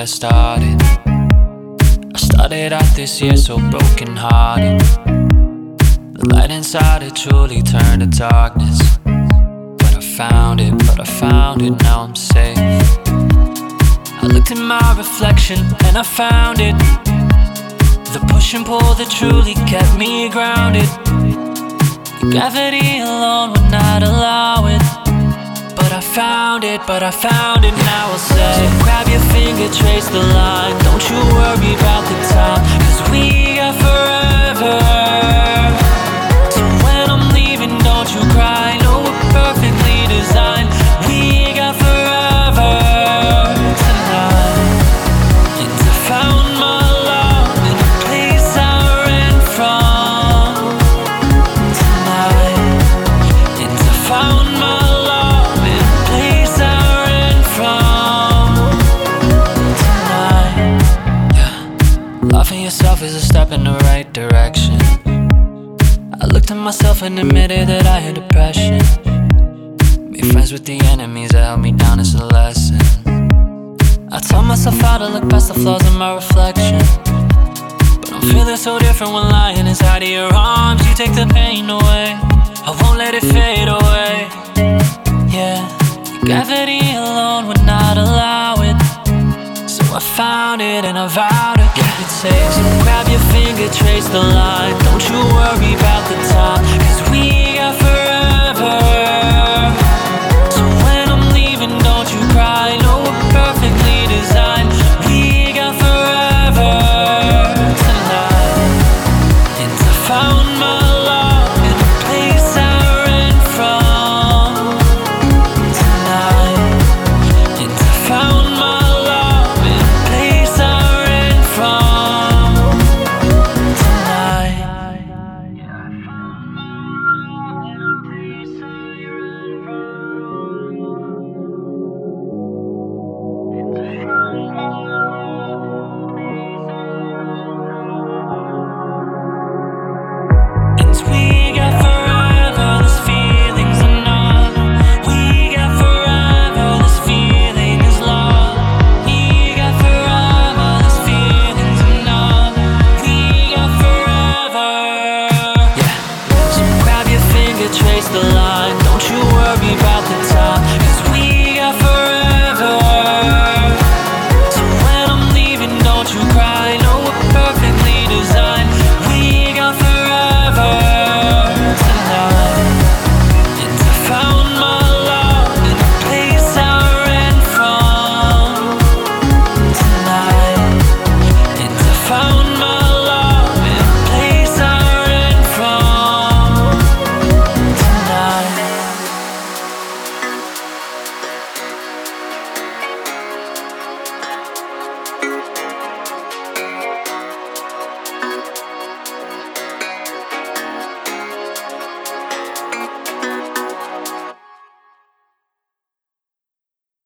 got started. I started out this year so broken hearted. The light inside it truly turned to darkness. But I found it, but I found it, now I'm safe. I looked in my reflection and I found it. The push and pull that truly kept me grounded. Gravity alone would not allow it. But I found it, but I found it, now I'll say finger, trace the line. Don't you worry about the time Cause we yourself is a step in the right direction. I looked at myself and admitted that I had depression. Made friends with the enemies that held me down as a lesson. I taught myself how to look past the flaws in my reflection. But I'm feeling so different when lying inside of your arms. You take the pain away. I found it and I vowed to keep it safe. So grab your finger, trace the line. Don't you worry about the.